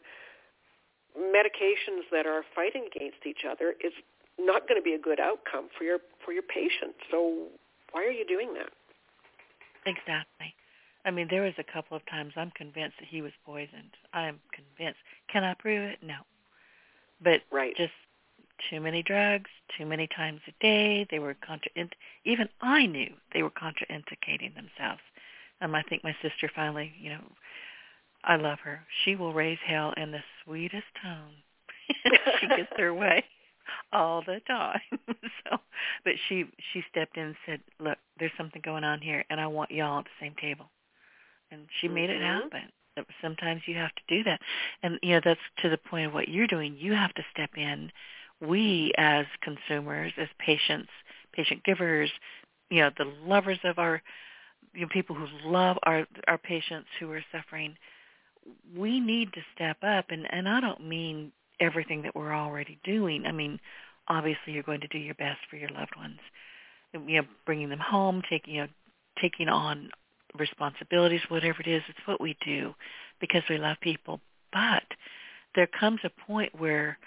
medications that are fighting against each other, it's not going to be a good outcome for your for your patient. So why are you doing that? Exactly. I mean, there was a couple of times I'm convinced that he was poisoned. I am convinced. Can I prove it? No. But right. just too many drugs, too many times a day. They were contra. Even I knew they were contraindicating themselves. Um, I think my sister finally, you know, I love her. She will raise hell in the sweetest tone. she gets her way all the time. so, but she she stepped in and said, "Look, there's something going on here, and I want y'all at the same table." and she made mm-hmm. it happen sometimes you have to do that and you know that's to the point of what you're doing you have to step in we as consumers as patients patient givers you know the lovers of our you know, people who love our our patients who are suffering, we need to step up. And and I don't mean everything that we're already doing. I mean, obviously you're going to do your best for your loved ones. You know, bringing them home, taking you know, taking on responsibilities, whatever it is, it's what we do because we love people. But there comes a point where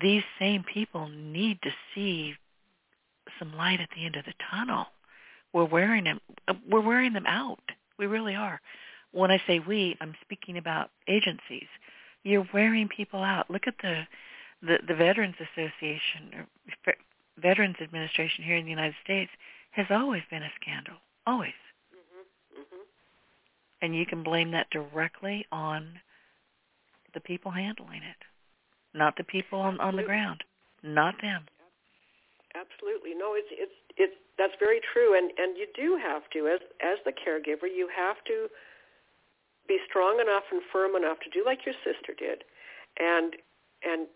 these same people need to see some light at the end of the tunnel. We're wearing them. Uh, we're wearing them out. We really are. When I say we, I'm speaking about agencies. You're wearing people out. Look at the the, the Veterans Association or Veterans Administration here in the United States has always been a scandal. Always. Mm-hmm. Mm-hmm. And you can blame that directly on the people handling it, not the people on, on the ground, not them. Absolutely. No, it's it's it's that's very true and and you do have to as as the caregiver, you have to be strong enough and firm enough to do like your sister did and and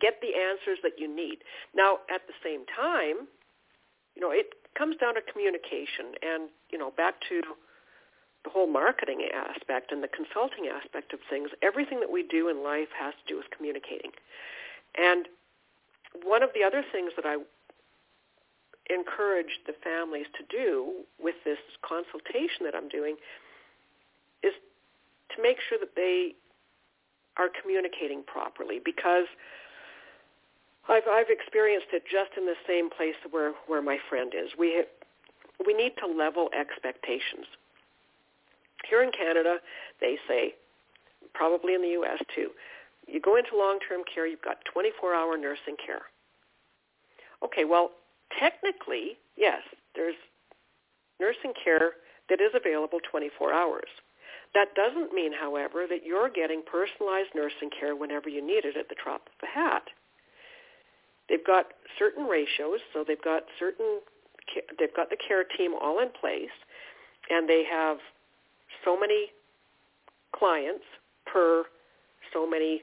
get the answers that you need. Now, at the same time, you know, it comes down to communication and, you know, back to the whole marketing aspect and the consulting aspect of things. Everything that we do in life has to do with communicating. And one of the other things that I encourage the families to do with this consultation that I'm doing is to make sure that they are communicating properly because I've I've experienced it just in the same place where where my friend is. We have, we need to level expectations. Here in Canada, they say, probably in the U.S. too, you go into long-term care, you've got 24-hour nursing care. Okay, well, technically, yes, there's nursing care that is available 24 hours. That doesn't mean, however, that you're getting personalized nursing care whenever you need it at the drop of a hat. They've got certain ratios, so they've got certain they've got the care team all in place, and they have so many clients per so many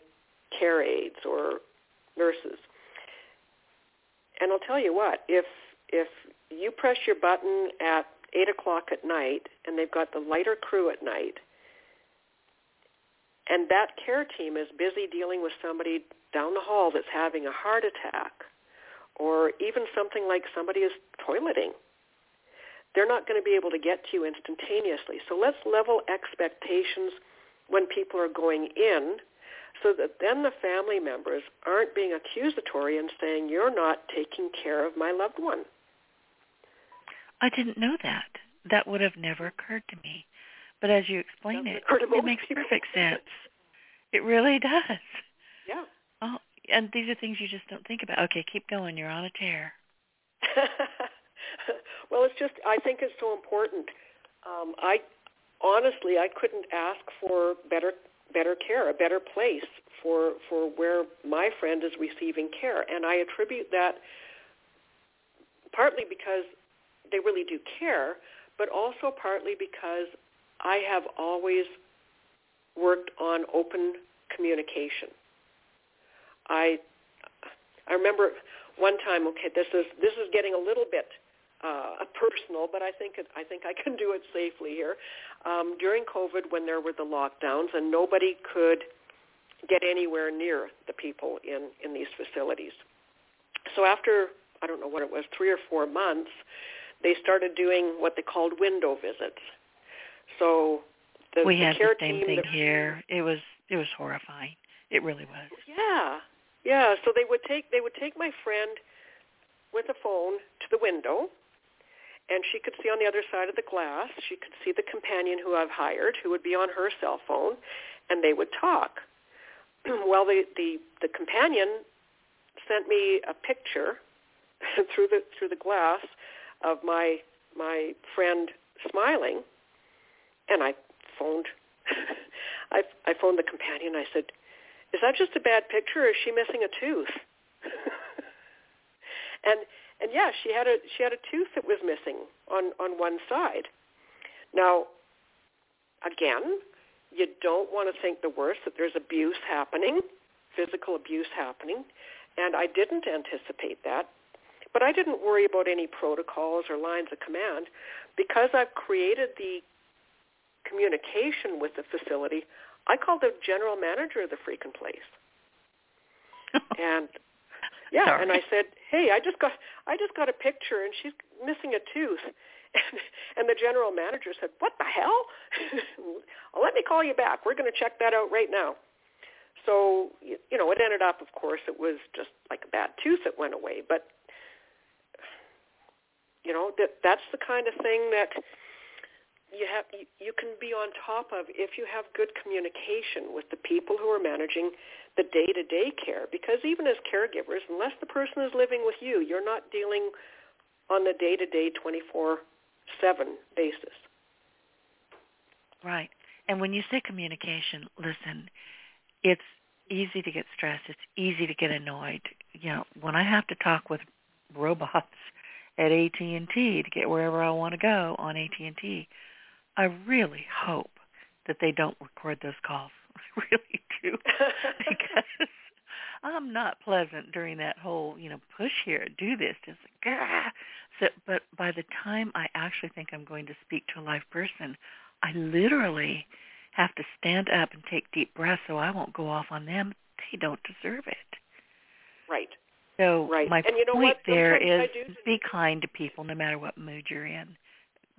care aides or nurses. And I'll tell you what, if if you press your button at eight o'clock at night and they've got the lighter crew at night and that care team is busy dealing with somebody down the hall that's having a heart attack or even something like somebody is toileting they're not going to be able to get to you instantaneously so let's level expectations when people are going in so that then the family members aren't being accusatory and saying, you're not taking care of my loved one. I didn't know that. That would have never occurred to me. But as you explain it, it makes perfect sense. It really does. Yeah. Oh, and these are things you just don't think about. Okay, keep going. You're on a tear. well, it's just I think it's so important. Um, I honestly I couldn't ask for better better care, a better place for for where my friend is receiving care, and I attribute that partly because they really do care, but also partly because I have always worked on open communication. I I remember one time. Okay, this is this is getting a little bit uh, personal, but I think it, I think I can do it safely here. Um, during COVID, when there were the lockdowns and nobody could get anywhere near the people in in these facilities, so after I don't know what it was, three or four months, they started doing what they called window visits. So the, we the had care the same team thing here. It was it was horrifying. It really was. Yeah, yeah. So they would take they would take my friend with a phone to the window, and she could see on the other side of the glass. She could see the companion who I've hired, who would be on her cell phone, and they would talk. well, the the the companion sent me a picture through the through the glass of my my friend smiling, and I phoned. I I phoned the companion. I said, "Is that just a bad picture, or is she missing a tooth?" and and yeah, she had a she had a tooth that was missing on on one side. Now, again, you don't want to think the worst that there's abuse happening, physical abuse happening, and I didn't anticipate that. but I didn't worry about any protocols or lines of command because I've created the communication with the facility. I called the general manager of the freaking place, and yeah, Sorry. and I said, "Hey, I just got I just got a picture, and she's missing a tooth." And, and the general manager said, "What the hell? let me call you back. We're going to check that out right now." So you, you know, it ended up, of course, it was just like a bad tooth that went away. But you know, that that's the kind of thing that you have you, you can be on top of if you have good communication with the people who are managing the day-to-day care because even as caregivers unless the person is living with you you're not dealing on the day-to-day 24/7 basis Right. And when you say communication, listen, it's easy to get stressed. It's easy to get annoyed. You know, when I have to talk with robots at AT&T to get wherever I want to go on AT&T, I really hope that they don't record those calls. I really do. because I'm not pleasant during that whole, you know, push here, do this, just like, ah. So, but by the time I actually think I'm going to speak to a live person, I literally have to stand up and take deep breaths so I won't go off on them. They don't deserve it. right So Right. my And you know point what? there is be kind to people no matter what mood you're in.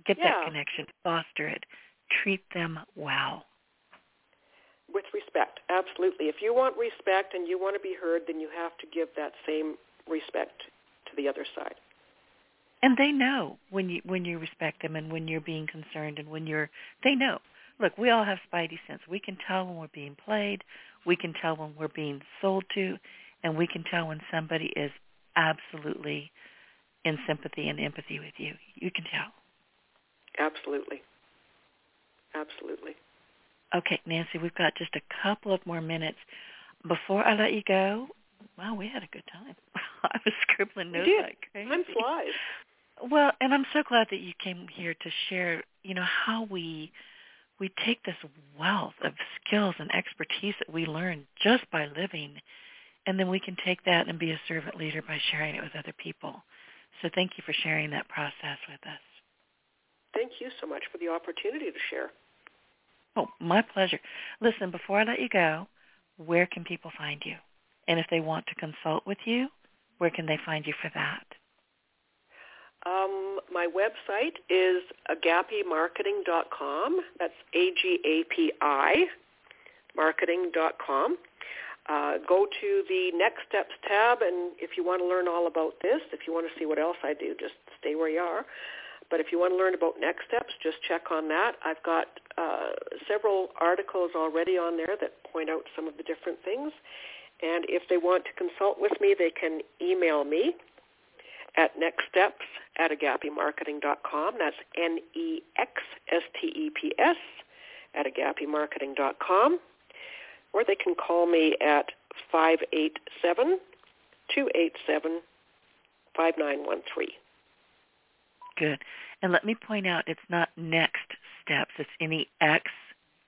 Get Yeah. that connection, foster it, treat them well. With respect absolutely if you want respect and you want to be heard then you have to give that same respect to the other side And they know when you when you respect them and when you're being concerned and when you're they know. Look, we all have spidey sense. We can tell when we're being played, we can tell when we're being sold to, and we can tell when somebody is absolutely in sympathy and empathy with you. You can tell. absolutely absolutely Okay, Nancy, we've got just a couple of more minutes. Before I let you go, wow, we had a good time. I was scribbling notes like crazy. time flies Well, and I'm so glad that you came here to share, you know, how we we take this wealth of skills and expertise that we learn just by living, and then we can take that and be a servant leader by sharing it with other people. So thank you for sharing that process with us. thank you so much for the opportunity to share Oh, my pleasure. Listen, before I let you go, where can people find you? And if they want to consult with you, where can they find you for that? Um, my website is agapimarketing.com. That's A-G-A-P-I marketing.com. Uh, go to the Next Steps tab, and if you want to learn all about this, if you want to see what else I do, just stay where you are. But if you want to learn about Next Steps, just check on that. I've got uh, several articles already on there that point out some of the different things. And if they want to consult with me, they can email me at nextsteps at agapimarketing.com. That's N-E-X-S-T-E-P-S at agapimarketing.com. Or they can call me at 587-287-5913. Good. And let me point out, it's not next steps. It's any X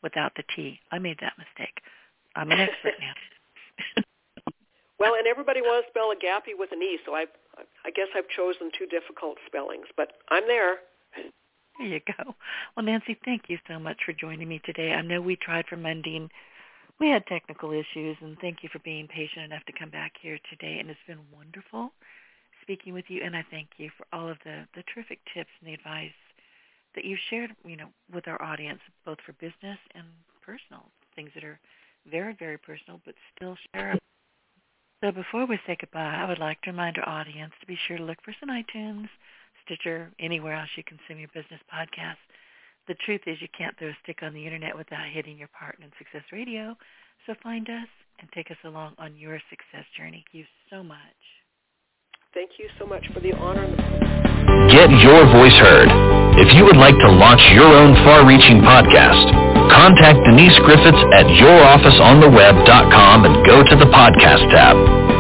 without the T. I made that mistake. I'm an expert now. Well, and everybody wants to spell agape with an E, so I, I guess I've chosen two difficult spellings, but I'm there. There you go. Well, Nancy, thank you so much for joining me today. I know we tried for Monday we had technical issues, and thank you for being patient enough to come back here today. And it's been wonderful speaking with you, and I thank you for all of the, the terrific tips and the advice that you've shared, you know, with our audience, both for business and personal, things that are very, very personal, but still shareable. So before we say goodbye, I would like to remind our audience to be sure to look for us on iTunes, Stitcher, anywhere else you consume your business podcasts. The truth is you can't throw a stick on the internet without hitting your partner in Success Radio. So find us and take us along on your success journey. Thank you so much. Thank you so much for the honor. Get your voice heard. If you would like to launch your own far-reaching podcast, contact Denise Griffitts at yourofficeontheweb.com and go to the podcast tab.